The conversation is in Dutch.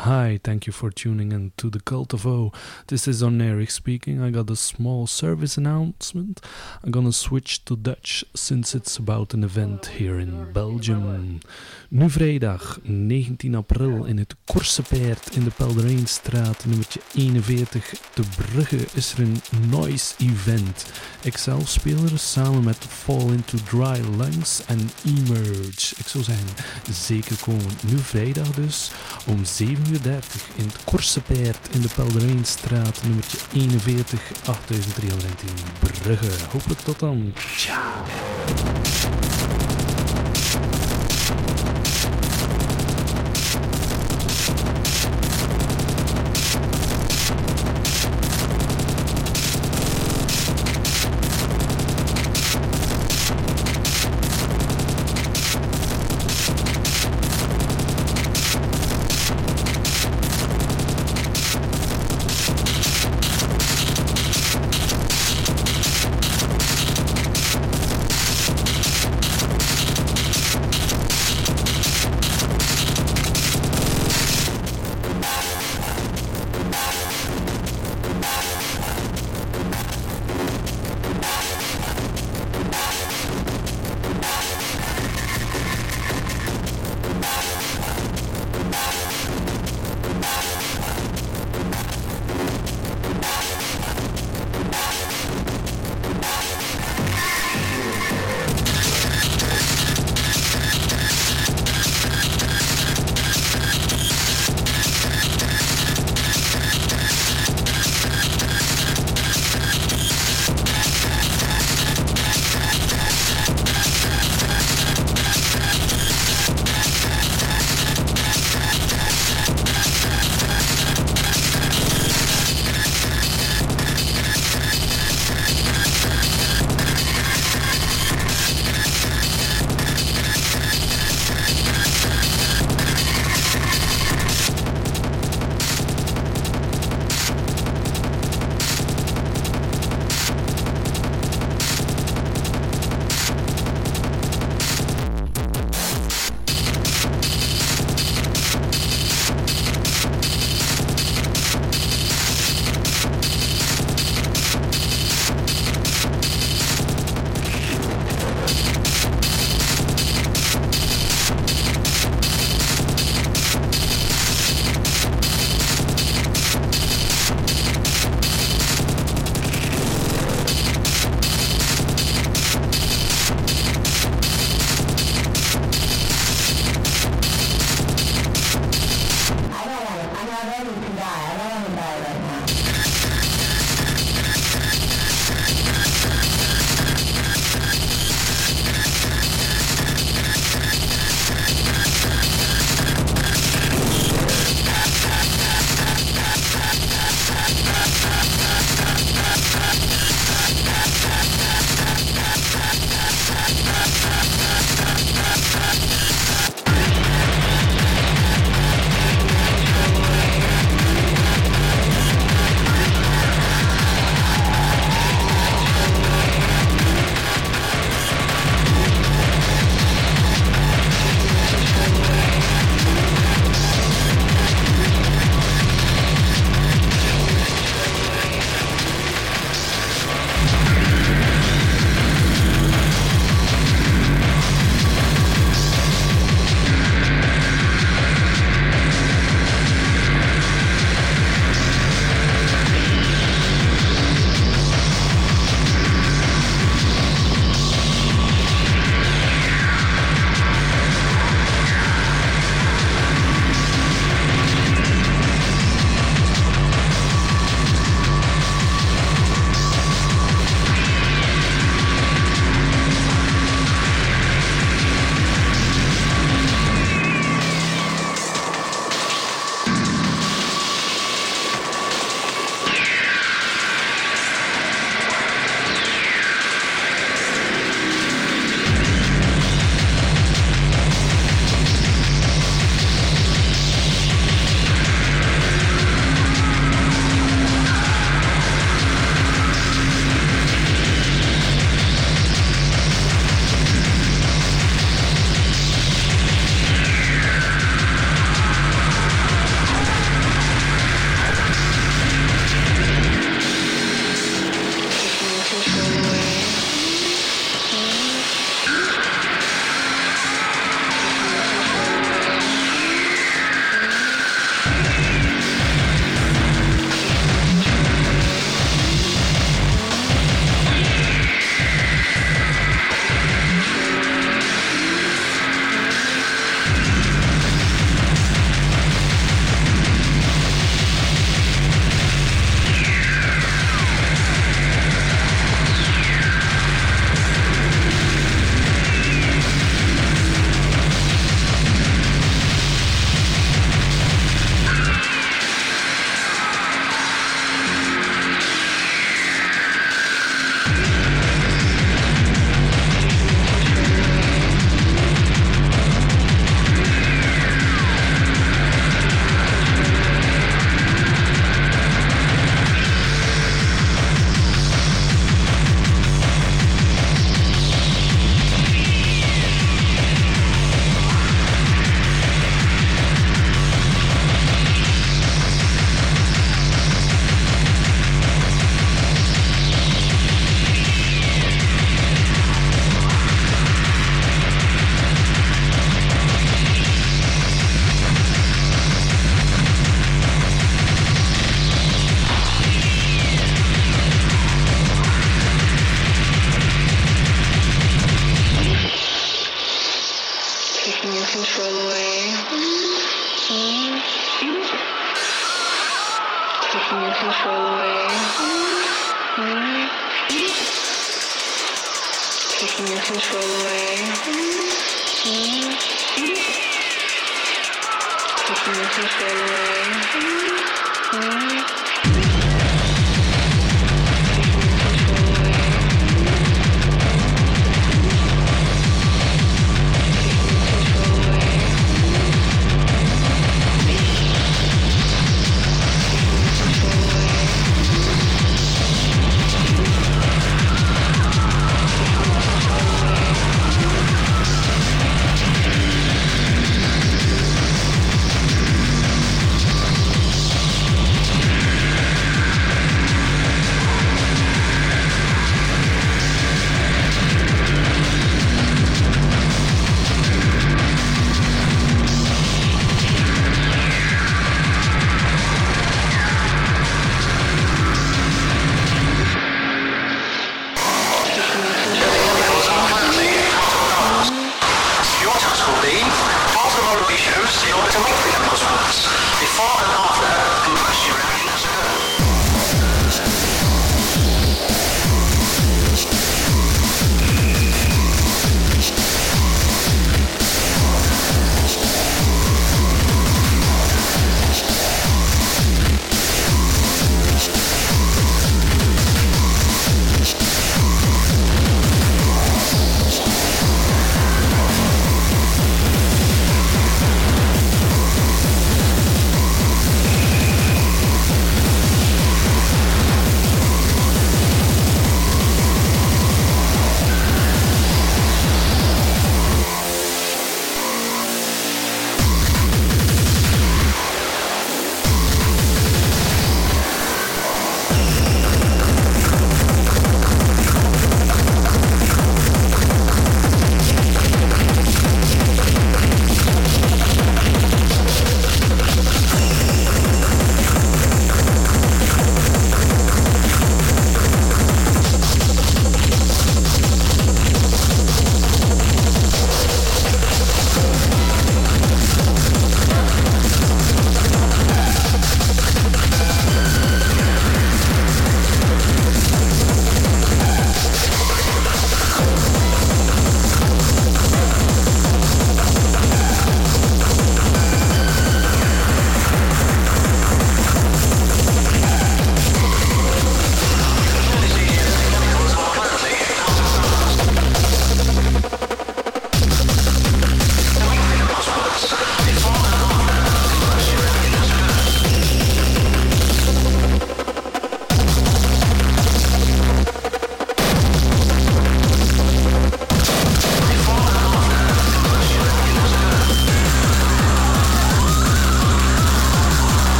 Hi, thank you for tuning in to the Cult of O. This is On Eric speaking. I got a small service announcement. I'm gonna switch to Dutch since it's about an event here in Belgium. Nu vrijdag 19 april in het Korsepaard in de Pelderijnstraat nummertje 41 te Brugge is er een noise event. Ikzelf speel er samen met Fall Into Dry Lungs en Emerge. Ik zou zeggen, zeker komen. Nu vrijdag dus om 7 uur 30 in het Korsepaard in de Pelderijnstraat nummertje 41 8310 Brugge. Hopelijk tot dan. Ciao.